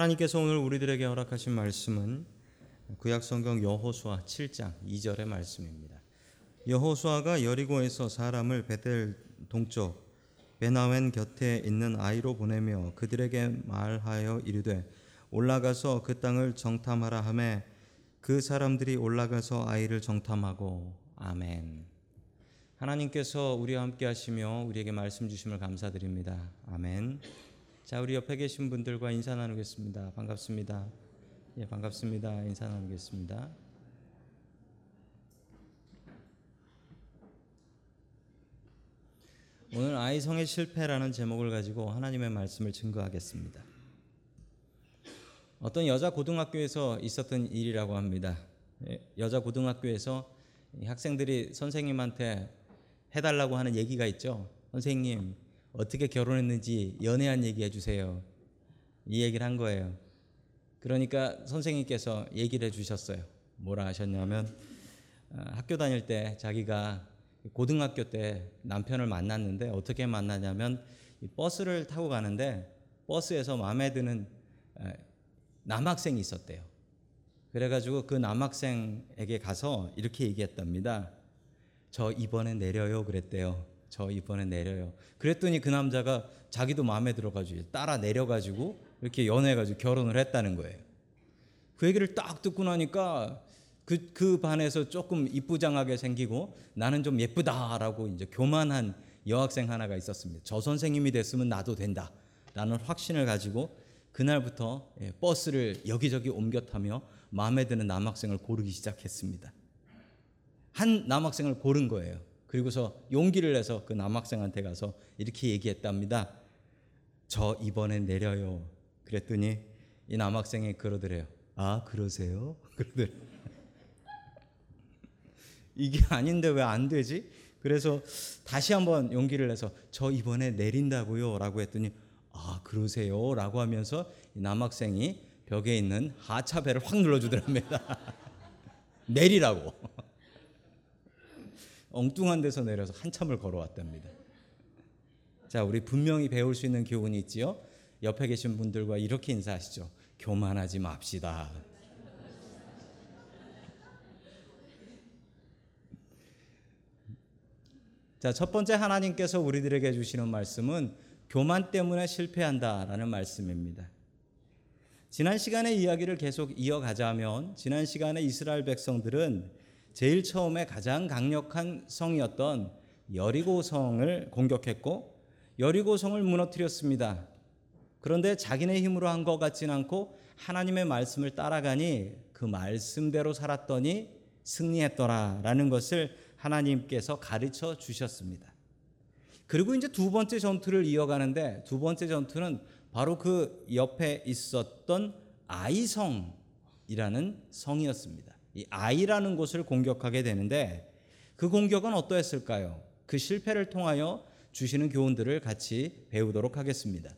하나님께서 오늘 우리들에게 허락하신 말씀은 구약 성경 여호수아 7장 2절의 말씀입니다. 여호수아가 여리고에서 사람을 베델 동쪽 베나웬 곁에 있는 아이로 보내며 그들에게 말하여 이르되 올라가서 그 땅을 정탐하라 하매 그 사람들이 올라가서 아이를 정탐하고 아멘. 하나님께서 우리와 함께 하시며 우리에게 말씀 주심을 감사드립니다. 아멘. 자, 우리 옆에 계신 분들과 인사 나누겠습니다. 반갑습니다. 예, 반갑습니다. 인사 나누겠습니다. 오늘 아이성의 실패라는 제목을 가지고 하나님의 말씀을 증거하겠습니다. 어떤 여자 고등학교에서 있었던 일이라고 합니다. 예, 여자 고등학교에서 학생들이 선생님한테 해달라고 하는 얘기가 있죠. 선생님, 어떻게 결혼했는지 연애한 얘기 해주세요. 이 얘기를 한 거예요. 그러니까 선생님께서 얘기를 해주셨어요. 뭐라 하셨냐면 어, 학교 다닐 때 자기가 고등학교 때 남편을 만났는데 어떻게 만나냐면 버스를 타고 가는데 버스에서 마음에 드는 남학생이 있었대요. 그래가지고 그 남학생에게 가서 이렇게 얘기했답니다. 저 이번에 내려요 그랬대요. 저 이번에 내려요. 그랬더니 그 남자가 자기도 마음에 들어가지고 따라 내려가지고 이렇게 연애해가지고 결혼을 했다는 거예요. 그 얘기를 딱 듣고 나니까 그, 그 반에서 조금 이쁘장하게 생기고 나는 좀 예쁘다라고 이제 교만한 여학생 하나가 있었습니다. 저 선생님이 됐으면 나도 된다. 라는 확신을 가지고 그날부터 예, 버스를 여기저기 옮겨 타며 마음에 드는 남학생을 고르기 시작했습니다. 한 남학생을 고른 거예요. 그리고서 용기를 내서 그 남학생한테 가서 이렇게 얘기했답니다. 저 이번에 내려요. 그랬더니 이 남학생이 그러더래요. 아, 그러세요? 그러더래요. 이게 아닌데 왜 안 되지? 그래서 다시 한번 용기를 내서 저 이번에 내린다고요. 라고 했더니 아, 그러세요. 라고 하면서 남학생이 벽에 있는 하차배를 확 눌러주더랍니다. 내리라고. 엉뚱한 데서 내려서 한참을 걸어왔답니다. 자, 우리 분명히 배울 수 있는 교훈이 있지요. 옆에 계신 분들과 이렇게 인사하시죠. 교만하지 맙시다. 자, 첫 번째 하나님께서 우리들에게 주시는 말씀은 교만 때문에 실패한다라는 말씀입니다. 지난 시간의 이야기를 계속 이어가자면 지난 시간에 이스라엘 백성들은 제일 처음에 가장 강력한 성이었던 여리고 성을 공격했고 여리고 성을 무너뜨렸습니다. 그런데 자기네 힘으로 한 것 같진 않고 하나님의 말씀을 따라가니 그 말씀대로 살았더니 승리했더라라는 것을 하나님께서 가르쳐 주셨습니다. 그리고 이제 두 번째 전투를 이어가는데 두 번째 전투는 바로 그 옆에 있었던 아이성이라는 성이었습니다. 이 아이라는 곳을 공격하게 되는데 그 공격은 어떠했을까요? 그 실패를 통하여 주시는 교훈들을 같이 배우도록 하겠습니다.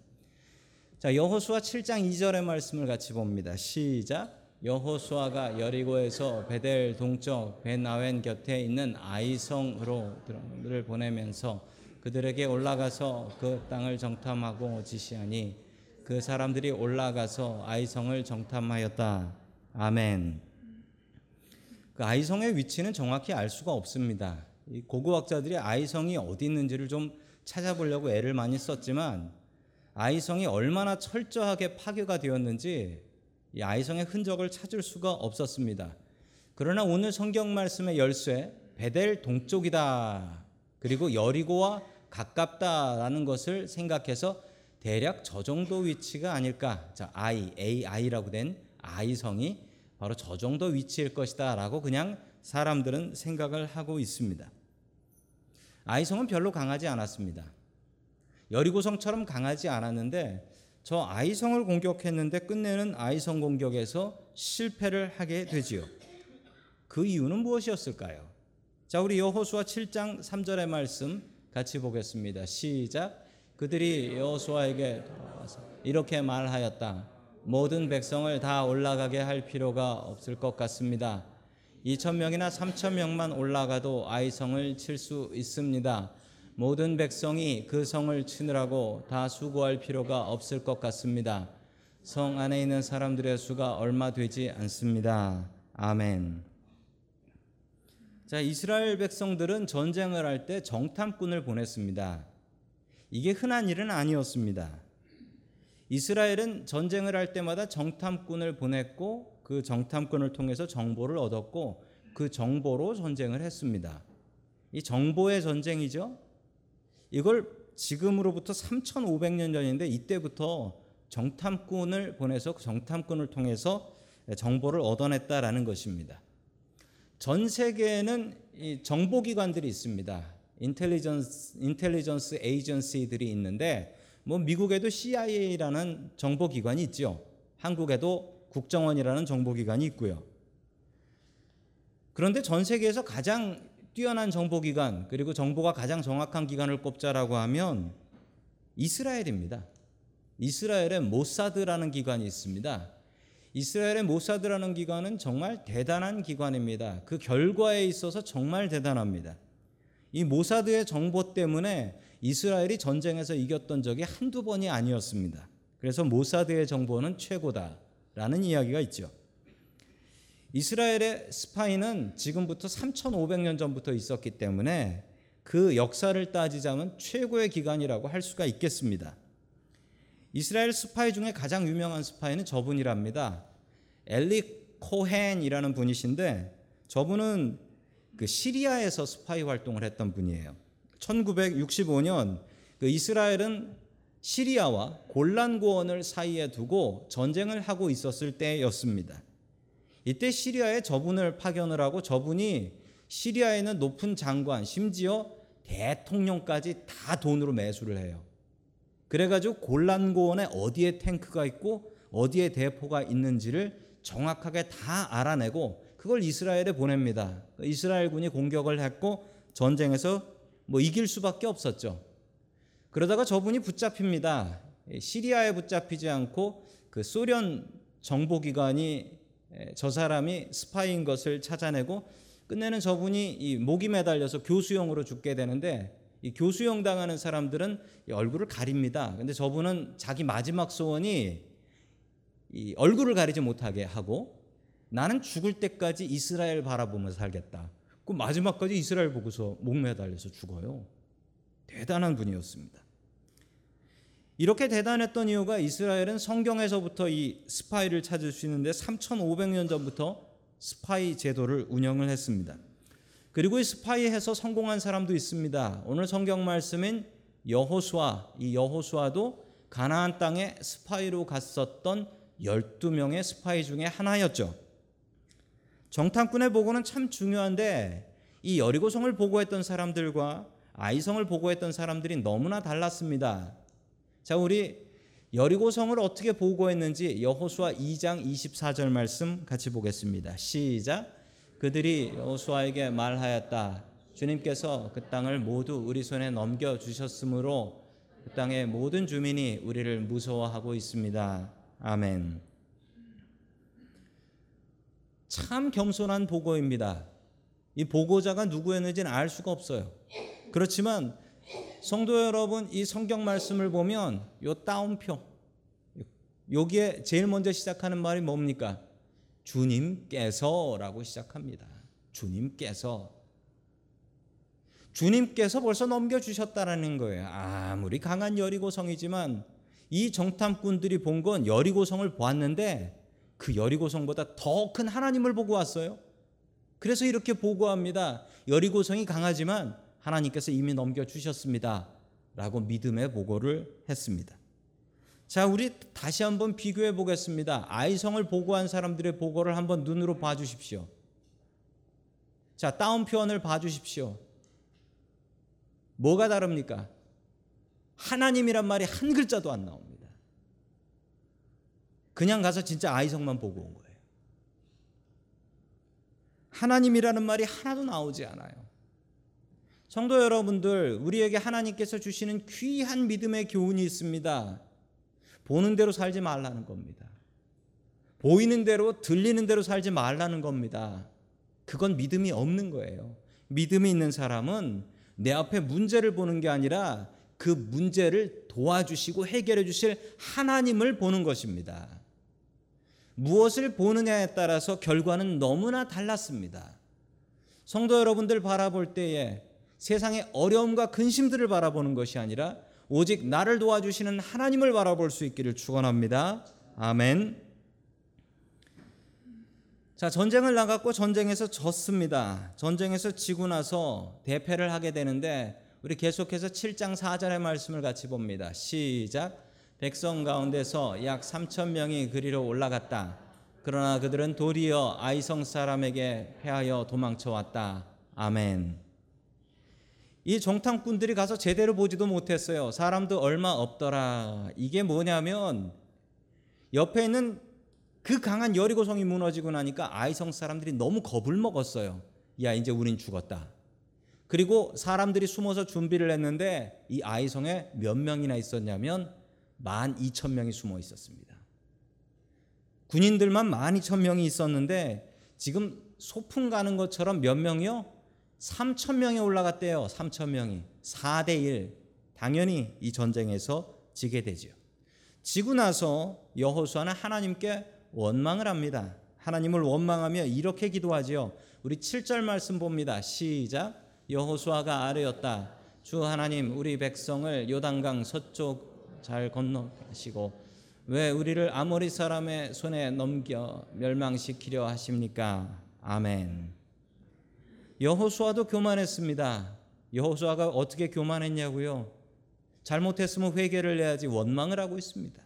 자, 여호수아 7장 2절의 말씀을 같이 봅니다. 시작. 여호수아가 여리고에서 베델 동쪽 베나웬 곁에 있는 아이성으로를 보내면서 그들에게 올라가서 그 땅을 정탐하고 지시하니 그 사람들이 올라가서 아이성을 정탐하였다. 아멘. 그 아이성의 위치는 정확히 알 수가 없습니다. 고고학자들이 아이성이 어디 있는지를 좀 찾아보려고 애를 많이 썼지만 아이성이 얼마나 철저하게 파괴가 되었는지 이 아이성의 흔적을 찾을 수가 없었습니다. 그러나 오늘 성경 말씀의 열쇠 베델 동쪽이다. 그리고 여리고와 가깝다라는 것을 생각해서 대략 저 정도 위치가 아닐까. 자, I, AI라고 된 아이성이 바로 저 정도 위치일 것이다 라고 그냥 사람들은 생각을 하고 있습니다. 아이성은 별로 강하지 않았습니다. 여리고성처럼 강하지 않았는데 저 아이성을 공격했는데 끝내는 아이성 공격에서 실패를 하게 되지요. 그 이유는 무엇이었을까요? 자, 우리 여호수아 7장 3절의 말씀 같이 보겠습니다. 시작. 그들이 여호수아에게 돌아와서 이렇게 말하였다. 모든 백성을 다 올라가게 할 필요가 없을 것 같습니다. 2천 명이나 3천 명만 올라가도 아이성을 칠 수 있습니다. 모든 백성이 그 성을 치느라고 다 수고할 필요가 없을 것 같습니다. 성 안에 있는 사람들의 수가 얼마 되지 않습니다. 아멘. 자, 이스라엘 백성들은 전쟁을 할 때 정탐꾼을 보냈습니다. 이게 흔한 일은 아니었습니다. 이스라엘은 전쟁을 할 때마다 정탐꾼을 보냈고 그 정탐꾼을 통해서 정보를 얻었고 그 정보로 전쟁을 했습니다. 이 정보의 전쟁이죠. 이걸 지금으로부터 3,500년 전인데 이때부터 정탐꾼을 보내서 그 정탐꾼을 통해서 정보를 얻어냈다라는 것입니다. 전 세계에는 정보기관들이 있습니다. 인텔리전스 인텔리전스 에이전시들이 있는데 뭐 미국에도 CIA라는 정보기관이 있죠. 한국에도 국정원이라는 정보기관이 있고요. 그런데 전 세계에서 가장 뛰어난 정보기관 그리고 정보가 가장 정확한 기관을 꼽자라고 하면 이스라엘입니다. 이스라엘의 모사드라는 기관이 있습니다. 이스라엘의 모사드라는 기관은 정말 대단한 기관입니다. 그 결과에 있어서 정말 대단합니다. 이 모사드의 정보 때문에 이스라엘이 전쟁에서 이겼던 적이 한두 번이 아니었습니다. 그래서 모사드의 정보는 최고다라는 이야기가 있죠. 이스라엘의 스파이는 지금부터 3,500년 전부터 있었기 때문에 그 역사를 따지자면 최고의 기관이라고 할 수가 있겠습니다. 이스라엘 스파이 중에 가장 유명한 스파이는 저분이랍니다. 엘리 코헨이라는 분이신데 저분은 그 시리아에서 스파이 활동을 했던 분이에요. 1965년 그 이스라엘은 시리아와 골란 고원을 사이에 두고 전쟁을 하고 있었을 때였습니다. 이때 시리아에 저분을 파견을 하고 저분이 시리아에 있는 높은 장관 심지어 대통령까지 다 돈으로 매수를 해요. 그래가지고 골란 고원에 어디에 탱크가 있고 어디에 대포가 있는지를 정확하게 다 알아내고 그걸 이스라엘에 보냅니다. 이스라엘군이 공격을 했고 전쟁에서 뭐 이길 수밖에 없었죠. 그러다가 저분이 붙잡힙니다. 시리아에 붙잡히지 않고 그 소련 정보기관이 저 사람이 스파이인 것을 찾아내고 끝내는 저분이 이 목이 매달려서 교수형으로 죽게 되는데 이 교수형 당하는 사람들은 얼굴을 가립니다. 근데 저분은 자기 마지막 소원이 이 얼굴을 가리지 못하게 하고 나는 죽을 때까지 이스라엘 바라보면서 살겠다. 그 마지막까지 이스라엘 보고서 목 매달려서 죽어요. 대단한 분이었습니다. 이렇게 대단했던 이유가 이스라엘은 성경에서부터 이 스파이를 찾을 수 있는데 3,500년 전부터 스파이 제도를 운영을 했습니다. 그리고 이 스파이해서 성공한 사람도 있습니다. 오늘 성경 말씀인 여호수아, 이 여호수아도 가나안 땅에 스파이로 갔었던 12명의 스파이 중에 하나였죠. 정탐꾼의 보고는 참 중요한데 이 여리고성을 보고했던 사람들과 아이성을 보고했던 사람들이 너무나 달랐습니다. 자, 우리 여리고성을 어떻게 보고했는지 여호수아 2장 24절 말씀 같이 보겠습니다. 시작. 그들이 여호수아에게 말하였다. 주님께서 그 땅을 모두 우리 손에 넘겨 주셨으므로 그 땅의 모든 주민이 우리를 무서워하고 있습니다. 아멘. 참 겸손한 보고입니다. 이 보고자가 누구였는지는 알 수가 없어요. 그렇지만 성도 여러분 이 성경 말씀을 보면 요 따옴표 여기에 제일 먼저 시작하는 말이 뭡니까? 주님께서라고 시작합니다. 주님께서 주님께서 벌써 넘겨주셨다라는 거예요. 아무리 강한 여리고성이지만 이 정탐꾼들이 본 건 여리고성을 보았는데 그 여리고성보다 더 큰 하나님을 보고 왔어요. 그래서 이렇게 보고합니다. 여리고성이 강하지만 하나님께서 이미 넘겨주셨습니다. 라고 믿음의 보고를 했습니다. 자, 우리 다시 한번 비교해 보겠습니다. 아이성을 보고한 사람들의 보고를 한번 눈으로 봐 주십시오. 자, 다운표현을 봐 주십시오. 뭐가 다릅니까? 하나님이란 말이 한 글자도 안 나옵니다. 그냥 가서 진짜 아이성만 보고 온 거예요. 하나님이라는 말이 하나도 나오지 않아요. 성도 여러분들, 우리에게 하나님께서 주시는 귀한 믿음의 교훈이 있습니다. 보는 대로 살지 말라는 겁니다. 보이는 대로 들리는 대로 살지 말라는 겁니다. 그건 믿음이 없는 거예요. 믿음이 있는 사람은 내 앞에 문제를 보는 게 아니라 그 문제를 도와주시고 해결해 주실 하나님을 보는 것입니다. 무엇을 보느냐에 따라서 결과는 너무나 달랐습니다. 성도 여러분들 바라볼 때에 세상의 어려움과 근심들을 바라보는 것이 아니라 오직 나를 도와주시는 하나님을 바라볼 수 있기를 축원합니다. 아멘. 자, 전쟁을 나갔고 전쟁에서 졌습니다. 전쟁에서 지고 나서 대패를 하게 되는데 우리 계속해서 7장 4절의 말씀을 같이 봅니다. 시작. 백성 가운데서 약 3천 명이 그리로 올라갔다. 그러나 그들은 도리어 아이성 사람에게 패하여 도망쳐 왔다. 아멘. 이 정탐꾼들이 가서 제대로 보지도 못했어요. 사람도 얼마 없더라. 이게 뭐냐면 옆에 있는 그 강한 여리고성이 무너지고 나니까 아이성 사람들이 너무 겁을 먹었어요. 야, 이제 우린 죽었다. 그리고 사람들이 숨어서 준비를 했는데 이 아이성에 몇 명이나 있었냐면 만 이천 명이 숨어 있었습니다. 군인들만 만 이천 명이 있었는데 지금 소풍 가는 것처럼 몇 명이요? 3천 명이 올라갔대요. 3천 명이 4대 1. 당연히 이 전쟁에서 지게 되죠. 지고 나서 여호수아는 하나님께 원망을 합니다. 하나님을 원망하며 이렇게 기도하지요. 우리 7절 말씀 봅니다. 시작. 여호수아가 아뢰었다. 주 하나님 우리 백성을 요단강 서쪽 잘 건너시고 왜 우리를 아모리 사람의 손에 넘겨 멸망시키려 하십니까? 아멘. 여호수아도 교만했습니다. 여호수아가 어떻게 교만했냐고요? 잘못했으면 회개를 해야지 원망을 하고 있습니다.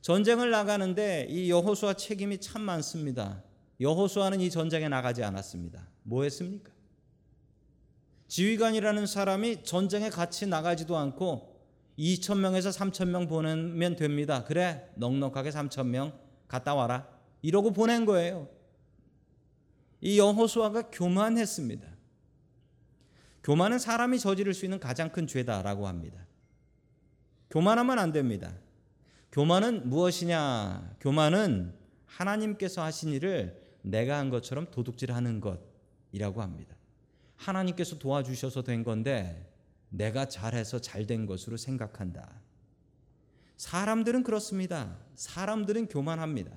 전쟁을 나가는데 이 여호수아 책임이 참 많습니다. 여호수아는 이 전쟁에 나가지 않았습니다. 뭐 했습니까? 지휘관이라는 사람이 전쟁에 같이 나가지도 않고 2천 명에서 3천 명 보내면 됩니다. 그래 넉넉하게 3천 명 갔다 와라. 이러고 보낸 거예요. 이 여호수아가 교만했습니다. 교만은 사람이 저지를 수 있는 가장 큰 죄다라고 합니다. 교만하면 안 됩니다. 교만은 무엇이냐? 교만은 하나님께서 하신 일을 내가 한 것처럼 도둑질하는 것이라고 합니다. 하나님께서 도와주셔서 된 건데 내가 잘해서 잘 된 것으로 생각한다. 사람들은 그렇습니다. 사람들은 교만합니다.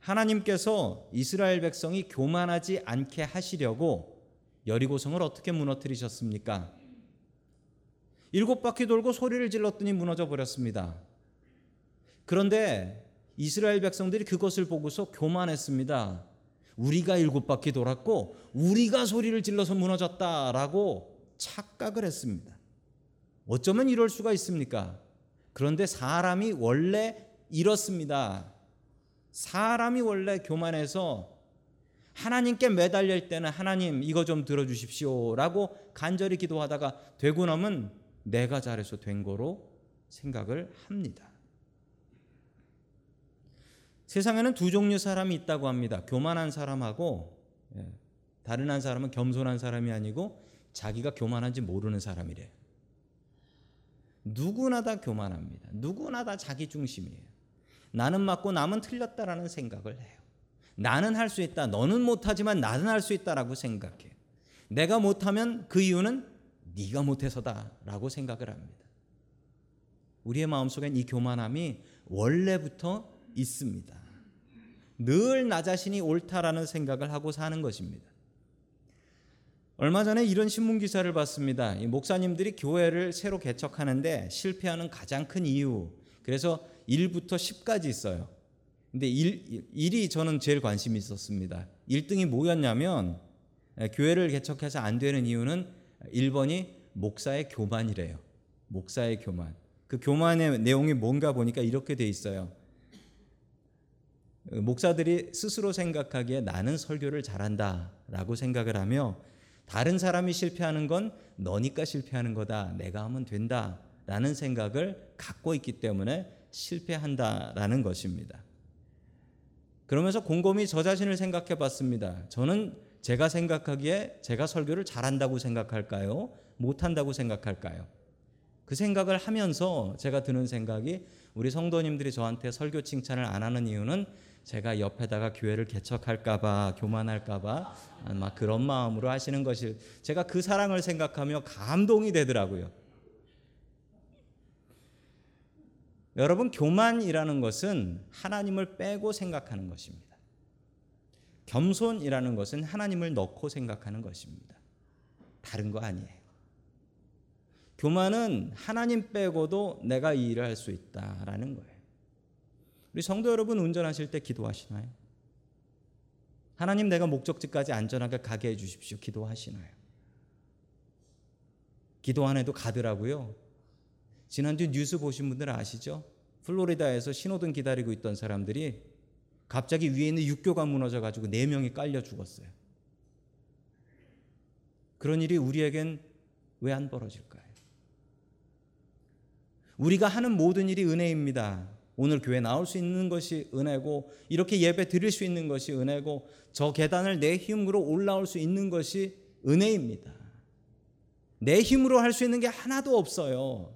하나님께서 이스라엘 백성이 교만하지 않게 하시려고 여리고성을 어떻게 무너뜨리셨습니까? 일곱 바퀴 돌고 소리를 질렀더니 무너져 버렸습니다. 그런데 이스라엘 백성들이 그것을 보고서 교만했습니다. 우리가 일곱 바퀴 돌았고 우리가 소리를 질러서 무너졌다라고 착각을 했습니다. 어쩌면 이럴 수가 있습니까? 그런데 사람이 원래 이렇습니다. 사람이 원래 교만해서 하나님께 매달릴 때는 하나님 이거 좀 들어주십시오라고 간절히 기도하다가 되고 나면 내가 잘해서 된 거로 생각을 합니다. 세상에는 두 종류 사람이 있다고 합니다. 교만한 사람하고 예, 다른 한 사람은 겸손한 사람이 아니고 자기가 교만한지 모르는 사람이래요. 누구나 다 교만합니다. 누구나 다 자기 중심이에요. 나는 맞고 남은 틀렸다라는 생각을 해요. 나는 할 수 있다. 너는 못하지만 나는 할 수 있다라고 생각해요. 내가 못하면 그 이유는 네가 못해서다라고 생각을 합니다. 우리의 마음속엔 이 교만함이 원래부터 있습니다. 늘 나 자신이 옳다라는 생각을 하고 사는 것입니다. 얼마 전에 이런 신문 기사를 봤습니다. 목사님들이 교회를 새로 개척하는데 실패하는 가장 큰 이유. 그래서 1부터 10까지 있어요. 근데 1, 1이 저는 제일 관심이 있었습니다. 1등이 뭐였냐면 교회를 개척해서 안 되는 이유는 1번이 목사의 교만이래요. 목사의 교만. 그 교만의 내용이 뭔가 보니까 이렇게 돼 있어요. 목사들이 스스로 생각하기에 나는 설교를 잘한다라고 생각을 하며 다른 사람이 실패하는 건 너니까 실패하는 거다. 내가 하면 된다 라는 생각을 갖고 있기 때문에 실패한다라는 것입니다. 그러면서 곰곰이 저 자신을 생각해 봤습니다. 저는 제가 생각하기에 제가 설교를 잘한다고 생각할까요? 못한다고 생각할까요? 그 생각을 하면서 제가 드는 생각이 우리 성도님들이 저한테 설교 칭찬을 안 하는 이유는 제가 옆에다가 교회를 개척할까봐 교만할까봐 아, 막 그런 마음으로 하시는 것이 제가 그 사랑을 생각하며 감동이 되더라고요. 여러분 교만이라는 것은 하나님을 빼고 생각하는 것입니다. 겸손이라는 것은 하나님을 넣고 생각하는 것입니다. 다른 거 아니에요. 교만은 하나님 빼고도 내가 이 일을 할 수 있다라는 거예요. 우리 성도 여러분 운전하실 때 기도하시나요? 하나님 내가 목적지까지 안전하게 가게 해 주십시오. 기도하시나요? 기도 안 해도 가더라고요. 지난주 뉴스 보신 분들 아시죠? 플로리다에서 신호등 기다리고 있던 사람들이 갑자기 위에 있는 육교가 무너져 가지고 네 명이 깔려 죽었어요. 그런 일이 우리에겐 왜 안 벌어질까요? 우리가 하는 모든 일이 은혜입니다. 오늘 교회 나올 수 있는 것이 은혜고 이렇게 예배 드릴 수 있는 것이 은혜고 저 계단을 내 힘으로 올라올 수 있는 것이 은혜입니다. 내 힘으로 할 수 있는 게 하나도 없어요.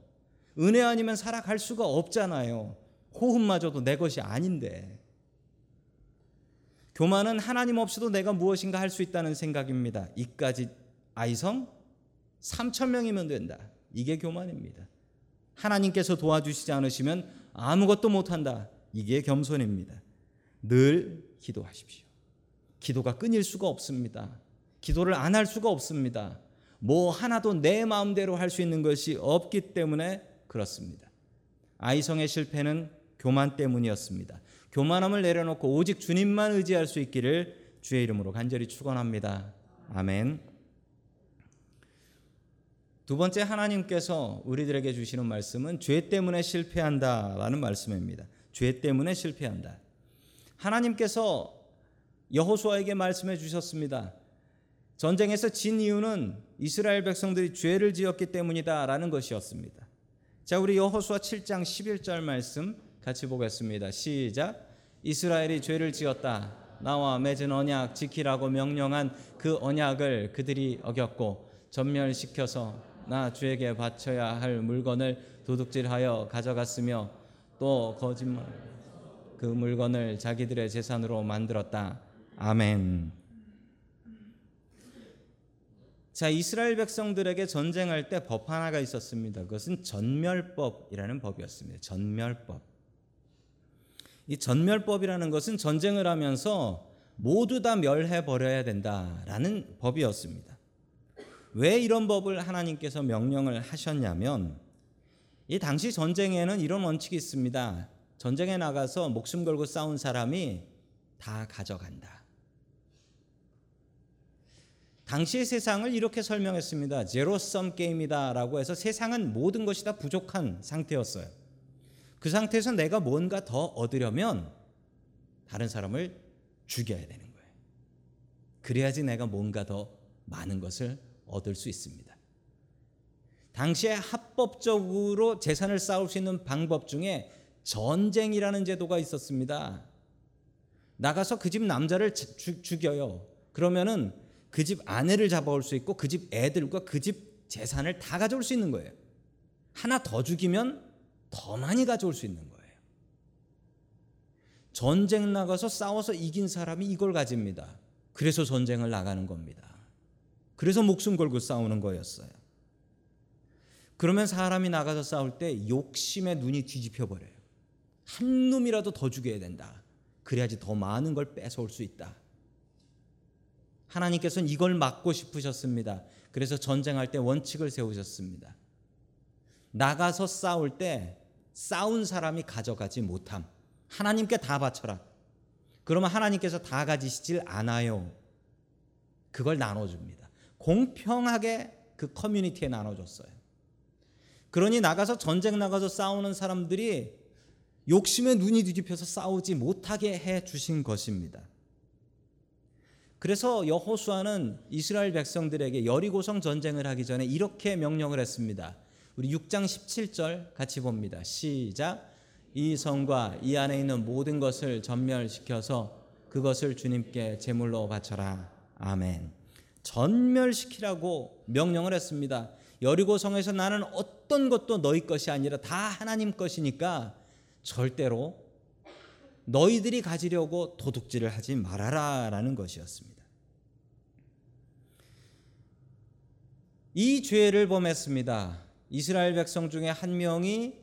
은혜 아니면 살아갈 수가 없잖아요. 호흡마저도 내 것이 아닌데. 교만은 하나님 없이도 내가 무엇인가 할 수 있다는 생각입니다. 이까지 아이성 3천 명이면 된다. 이게 교만입니다. 하나님께서 도와주시지 않으시면 아무것도 못한다. 이게 겸손입니다. 늘 기도하십시오. 기도가 끊일 수가 없습니다. 기도를 안 할 수가 없습니다. 뭐 하나도 내 마음대로 할 수 있는 것이 없기 때문에 그렇습니다. 아이성의 실패는 교만 때문이었습니다. 교만함을 내려놓고 오직 주님만 의지할 수 있기를 주의 이름으로 간절히 축원합니다. 아멘. 두 번째 하나님께서 우리들에게 주시는 말씀은 죄 때문에 실패한다라는 말씀입니다. 죄 때문에 실패한다. 하나님께서 여호수아에게 말씀해 주셨습니다. 전쟁에서 진 이유는 이스라엘 백성들이 죄를 지었기 때문이다라는 것이었습니다. 자, 우리 여호수아 7장 11절 말씀 같이 보겠습니다. 시작. 이스라엘이 죄를 지었다. 나와 맺은 언약 지키라고 명령한 그 언약을 그들이 어겼고 전멸시켜서 나 주에게 바쳐야 할 물건을 도둑질하여 가져갔으며 또 거짓말 그 물건을 자기들의 재산으로 만들었다. 아멘. 자, 이스라엘 백성들에게 전쟁할 때 법 하나가 있었습니다. 그것은 전멸법이라는 법이었습니다. 전멸법. 이 전멸법이라는 것은 전쟁을 하면서 모두 다 멸해 버려야 된다라는 법이었습니다. 왜 이런 법을 하나님께서 명령을 하셨냐면 이 당시 전쟁에는 이런 원칙이 있습니다. 전쟁에 나가서 목숨 걸고 싸운 사람이 다 가져간다. 당시의 세상을 이렇게 설명했습니다. 제로섬 게임이다라고 해서 세상은 모든 것이 다 부족한 상태였어요. 그 상태에서 내가 뭔가 더 얻으려면 다른 사람을 죽여야 되는 거예요. 그래야지 내가 뭔가 더 많은 것을 얻을 수 있습니다. 당시에 합법적으로 재산을 쌓을 수 있는 방법 중에 전쟁이라는 제도가 있었습니다. 나가서 그 집 남자를 주, 죽여요. 그러면은 그 집 아내를 잡아올 수 있고 그 집 애들과 그 집 재산을 다 가져올 수 있는 거예요. 하나 더 죽이면 더 많이 가져올 수 있는 거예요. 전쟁 나가서 싸워서 이긴 사람이 이걸 가집니다. 그래서 전쟁을 나가는 겁니다. 그래서 목숨 걸고 싸우는 거였어요. 그러면 사람이 나가서 싸울 때 욕심에 눈이 뒤집혀 버려요. 한 놈이라도 더 죽여야 된다. 그래야지 더 많은 걸 뺏어올 수 있다. 하나님께서는 이걸 막고 싶으셨습니다. 그래서 전쟁할 때 원칙을 세우셨습니다. 나가서 싸울 때 싸운 사람이 가져가지 못함. 하나님께 다 바쳐라. 그러면 하나님께서 다 가지시질 않아요. 그걸 나눠줍니다. 공평하게 그 커뮤니티에 나눠줬어요. 그러니 나가서 전쟁 나가서 싸우는 사람들이 욕심에 눈이 뒤집혀서 싸우지 못하게 해 주신 것입니다. 그래서 여호수아는 이스라엘 백성들에게 여리고성 전쟁을 하기 전에 이렇게 명령을 했습니다. 우리 6장 17절 같이 봅니다. 시작. 이 성과 이 안에 있는 모든 것을 전멸시켜서 그것을 주님께 제물로 바쳐라. 아멘. 전멸시키라고 명령을 했습니다. 여리고 성에서 나는 어떤 것도 너희 것이 아니라 다 하나님 것이니까 절대로 너희들이 가지려고 도둑질을 하지 말아라라는 것이었습니다. 이 죄를 범했습니다. 이스라엘 백성 중에 한 명이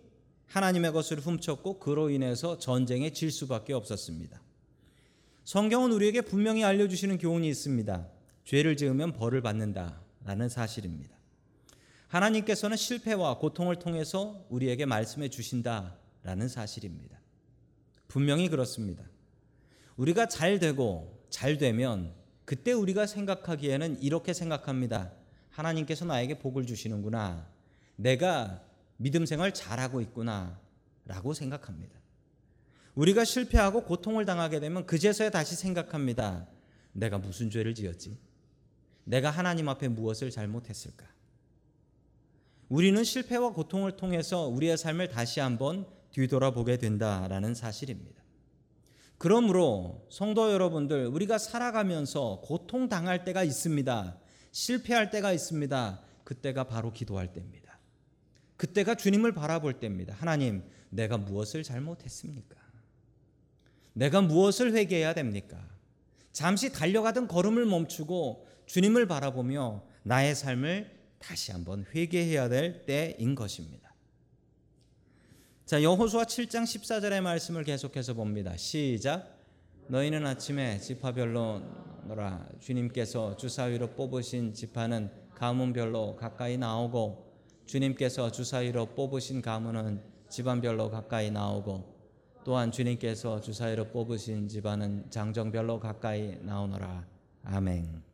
하나님의 것을 훔쳤고 그로 인해서 전쟁에 질 수밖에 없었습니다. 성경은 우리에게 분명히 알려주시는 교훈이 있습니다. 죄를 지으면 벌을 받는다라는 사실입니다. 하나님께서는 실패와 고통을 통해서 우리에게 말씀해 주신다라는 사실입니다. 분명히 그렇습니다. 우리가 잘 되고 잘 되면 그때 우리가 생각하기에는 이렇게 생각합니다. 하나님께서 나에게 복을 주시는구나. 내가 믿음 생활 잘하고 있구나. 라고 생각합니다. 우리가 실패하고 고통을 당하게 되면 그제서야 다시 생각합니다. 내가 무슨 죄를 지었지? 내가 하나님 앞에 무엇을 잘못했을까? 우리는 실패와 고통을 통해서 우리의 삶을 다시 한번 뒤돌아보게 된다라는 사실입니다. 그러므로 성도 여러분들, 우리가 살아가면서 고통 당할 때가 있습니다. 실패할 때가 있습니다. 그때가 바로 기도할 때입니다. 그때가 주님을 바라볼 때입니다. 하나님, 내가 무엇을 잘못했습니까? 내가 무엇을 회개해야 됩니까? 잠시 달려가던 걸음을 멈추고 주님을 바라보며 나의 삶을 다시 한번 회개해야 될 때인 것입니다. 자, 여호수아 7장 14절의 말씀을 계속해서 봅니다. 시작. 너희는 아침에 지파별로 너라 주님께서 주사위로 뽑으신 지파는 가문별로 가까이 나오고 주님께서 주사위로 뽑으신 가문은 집안별로 가까이 나오고 또한 주님께서 주사위로 뽑으신 집안은 장정별로 가까이 나오너라. 아멘.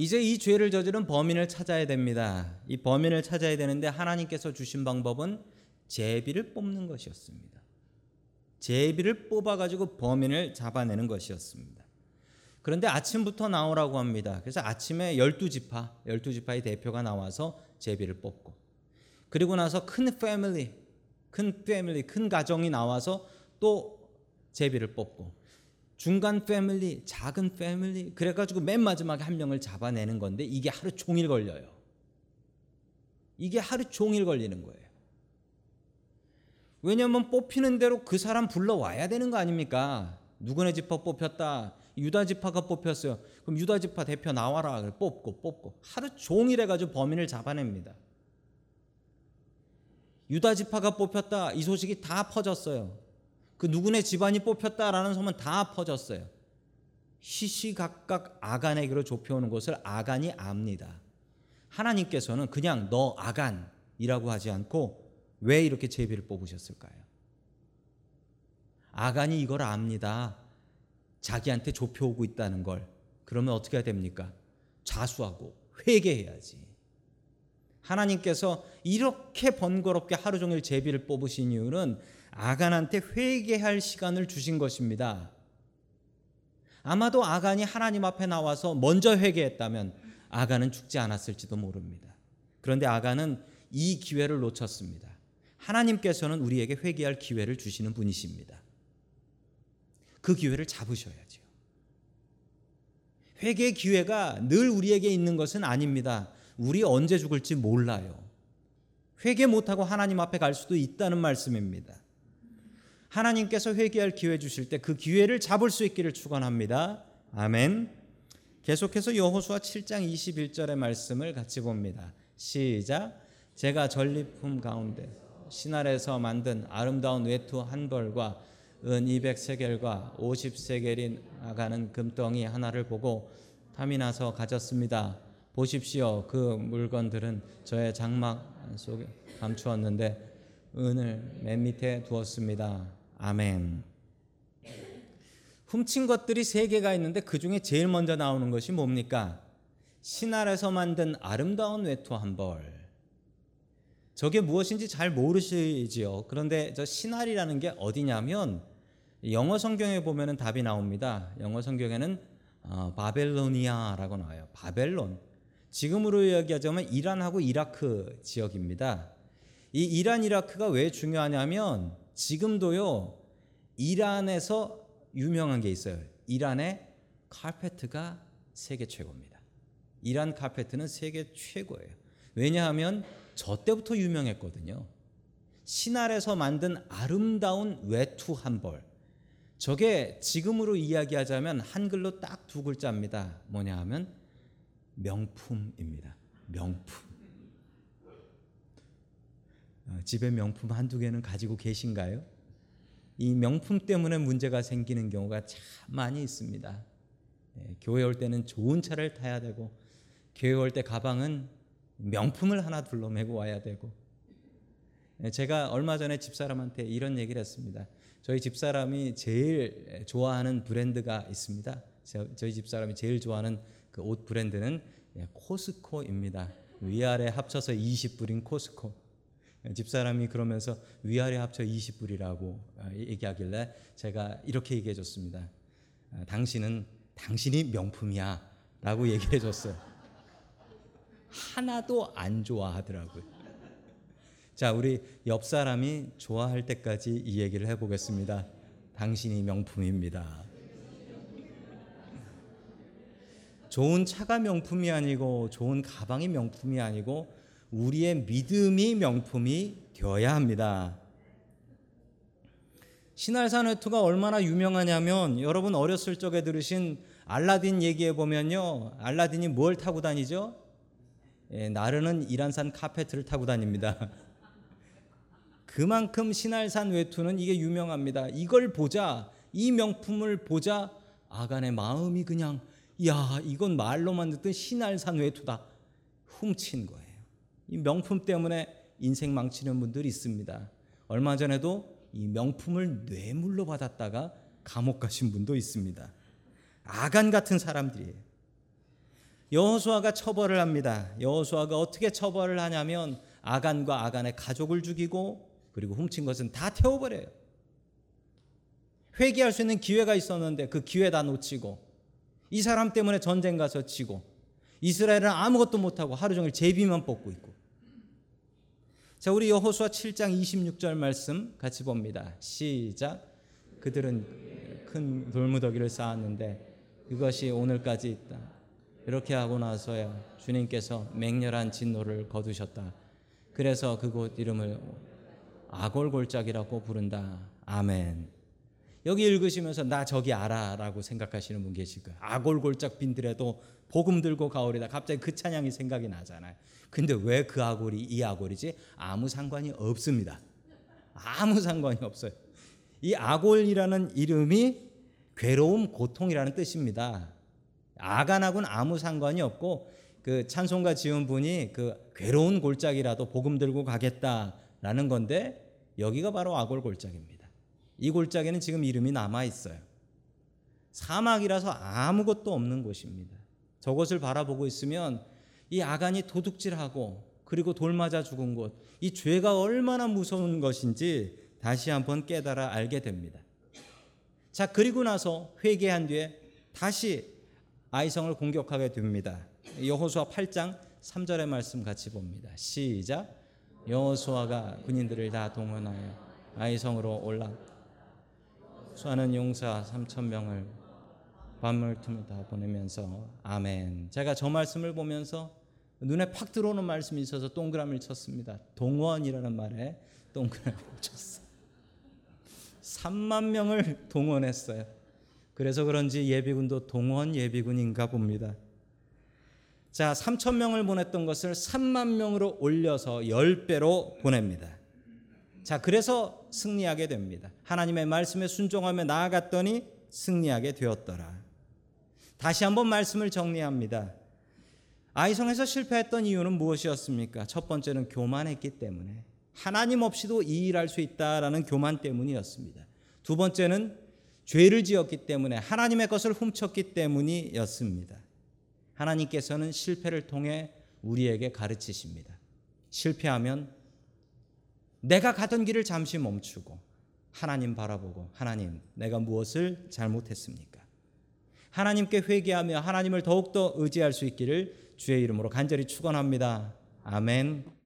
이제 이 죄를 저지른 범인을 찾아야 됩니다. 이 범인을 찾아야 되는데 하나님께서 주신 방법은 제비를 뽑는 것이었습니다. 제비를 뽑아가지고 범인을 잡아내는 것이었습니다. 그런데 아침부터 나오라고 합니다. 그래서 아침에 12지파, 12지파의 대표가 나와서 제비를 뽑고 그리고 나서 큰 패밀리, 큰 패밀리, 큰 가정이 나와서 또 제비를 뽑고 중간 패밀리, 작은 패밀리 그래가지고 맨 마지막에 한 명을 잡아내는 건데 이게 하루 종일 걸려요. 이게 하루 종일 걸리는 거예요. 왜냐하면 뽑히는 대로 그 사람 불러와야 되는 거 아닙니까? 누구네 지파 뽑혔다. 유다 지파가 뽑혔어요. 그럼 유다 지파 대표 나와라. 뽑고 뽑고 하루 종일 해가지고 범인을 잡아냅니다. 유다 지파가 뽑혔다. 이 소식이 다 퍼졌어요. 그 누구네 집안이 뽑혔다라는 소문 다 퍼졌어요. 시시각각 아간에게로 좁혀오는 것을 아간이 압니다. 하나님께서는 그냥 너 아간이라고 하지 않고 왜 이렇게 제비를 뽑으셨을까요? 아간이 이걸 압니다. 자기한테 좁혀오고 있다는 걸. 그러면 어떻게 해야 됩니까? 자수하고 회개해야지. 하나님께서 이렇게 번거롭게 하루 종일 제비를 뽑으신 이유는 아간한테 회개할 시간을 주신 것입니다. 아마도 아간이 하나님 앞에 나와서 먼저 회개했다면 아간은 죽지 않았을지도 모릅니다. 그런데 아간은 이 기회를 놓쳤습니다. 하나님께서는 우리에게 회개할 기회를 주시는 분이십니다. 그 기회를 잡으셔야죠. 회개의 기회가 늘 우리에게 있는 것은 아닙니다. 우리 언제 죽을지 몰라요. 회개 못하고 하나님 앞에 갈 수도 있다는 말씀입니다. 하나님께서 회개할 기회 주실 때 그 기회를 잡을 수 있기를 축원합니다. 아멘. 계속해서 여호수아 7장 21절의 말씀을 같이 봅니다. 시작. 제가 전리품 가운데 신할에서 만든 아름다운 외투 한 벌과 은 200세겔과 50세겔이 나가는 금덩이 하나를 보고 탐이 나서 가졌습니다. 보십시오. 그 물건들은 저의 장막 속에 감추었는데 은을 맨 밑에 두었습니다. 아멘. 훔친 것들이 세 개가 있는데 그 중에 제일 먼저 나오는 것이 뭡니까? 신할에서 만든 아름다운 외투 한 벌. 저게 무엇인지 잘 모르시지요. 그런데 저 신할이라는 게 어디냐면 영어 성경에 보면은 답이 나옵니다. 영어 성경에는 어, 바벨로니아라고 나와요. 바벨론. 지금으로 이야기하자면 이란하고 이라크 지역입니다. 이 이란 이라크가 왜 중요하냐면 지금도요 이란에서 유명한 게 있어요. 이란의 카페트가 세계 최고입니다. 이란 카페트는 세계 최고예요. 왜냐하면 저 때부터 유명했거든요. 신할에서 만든 아름다운 외투 한 벌. 저게 지금으로 이야기하자면 한글로 딱 두 글자입니다. 뭐냐 하면 명품입니다. 명품. 집에 명품 한두 개는 가지고 계신가요? 이 명품 때문에 문제가 생기는 경우가 참 많이 있습니다. 예, 교회 올 때는 좋은 차를 타야 되고 교회 올 때 가방은 명품을 하나 둘러매고 와야 되고 예, 제가 얼마 전에 집사람한테 이런 얘기를 했습니다. 저희 집사람이 제일 좋아하는 브랜드가 있습니다. 저희 집사람이 제일 좋아하는 그 옷 브랜드는 예, 코스코입니다. 위아래 합쳐서 20불인 코스코. 예, 집사람이 그러면서 위아래 합쳐 20불이라고 어, 얘기하길래 제가 이렇게 얘기해 줬습니다. 아, 당신은 당신이 명품이야 라고 얘기해 줬어요. 하나도 안 좋아하더라고요. 자, 우리 옆 사람이 좋아할 때까지 이 얘기를 해 보겠습니다. 당신이 명품입니다. 좋은 차가 명품이 아니고 좋은 가방이 명품이 아니고 우리의 믿음이 명품이 되어야 합니다. 신할산 회투가 얼마나 유명하냐면 여러분 어렸을 적에 들으신 알라딘 얘기해 보면요. 알라딘이 뭘 타고 다니죠? 예, 나르는 이란산 카페트를 타고 다닙니다. 그만큼 신할산 외투는 이게 유명합니다. 이걸 보자, 이 명품을 보자, 아간의 마음이 그냥 야 이건 말로만 듣던 신할산 외투다 훔친 거예요. 이 명품 때문에 인생 망치는 분들이 있습니다. 얼마 전에도 이 명품을 뇌물로 받았다가 감옥 가신 분도 있습니다. 아간 같은 사람들이에요. 여호수아가 처벌을 합니다. 여호수아가 어떻게 처벌을 하냐면 아간과 아간의 가족을 죽이고 그리고 훔친 것은 다 태워버려요. 회개할 수 있는 기회가 있었는데 그 기회 다 놓치고 이 사람 때문에 전쟁 가서 지고 이스라엘은 아무것도 못하고 하루 종일 제비만 뽑고 있고 자 우리 여호수아 7장 26절 말씀 같이 봅니다. 시작 그들은 큰 돌무더기를 쌓았는데 그것이 오늘까지 있다. 이렇게 하고 나서야 주님께서 맹렬한 진노를 거두셨다. 그래서 그곳 이름을 아골골짝이라고 부른다. 아멘. 여기 읽으시면서 나 저기 알아라고 생각하시는 분 계실 거예요. 아골골짝 빈들에도 복음 들고 가오리다. 갑자기 그 찬양이 생각이 나잖아요. 근데 왜 그 아골이 이 아골이지? 아무 상관이 없습니다. 아무 상관이 없어요. 이 아골이라는 이름이 괴로움, 고통이라는 뜻입니다. 아간하고는 아무 상관이 없고 그 찬송가 지은 분이 그 괴로운 골짜기라도 복음 들고 가겠다라는 건데 여기가 바로 아골 골짜기입니다. 이 골짜기는 지금 이름이 남아 있어요. 사막이라서 아무것도 없는 곳입니다. 저것을 바라보고 있으면 이 아간이 도둑질하고 그리고 돌 맞아 죽은 곳, 이 죄가 얼마나 무서운 것인지 다시 한번 깨달아 알게 됩니다. 자, 그리고 나서 회개한 뒤에 다시 아이성을 공격하게 됩니다. 여호수아 8장 3절의 말씀 같이 봅니다. 시작. 여호수아가 군인들을 다 동원하여 아이성으로 올라 수하는 용사 3천 명을 밤을 틈을 다 보내면서 아멘. 제가 저 말씀을 보면서 눈에 팍 들어오는 말씀이 있어서 동그라미를 쳤습니다. 동원이라는 말에 동그라미를 쳤어. 3만 명을 동원했어요. 그래서 그런지 예비군도 동원 예비군인가 봅니다. 자, 3천 명을 보냈던 것을 3만 명으로 올려서 10배로 보냅니다. 자, 그래서 승리하게 됩니다. 하나님의 말씀에 순종하며 나아갔더니 승리하게 되었더라. 다시 한번 말씀을 정리합니다. 아이성에서 실패했던 이유는 무엇이었습니까? 첫 번째는 교만했기 때문에 하나님 없이도 이 일할 수 있다라는 교만 때문이었습니다. 두 번째는 죄를 지었기 때문에 하나님의 것을 훔쳤기 때문이었습니다. 하나님께서는 실패를 통해 우리에게 가르치십니다. 실패하면 내가 가던 길을 잠시 멈추고 하나님 바라보고 하나님 내가 무엇을 잘못했습니까? 하나님께 회개하며 하나님을 더욱더 의지할 수 있기를 주의 이름으로 간절히 축원합니다. 아멘.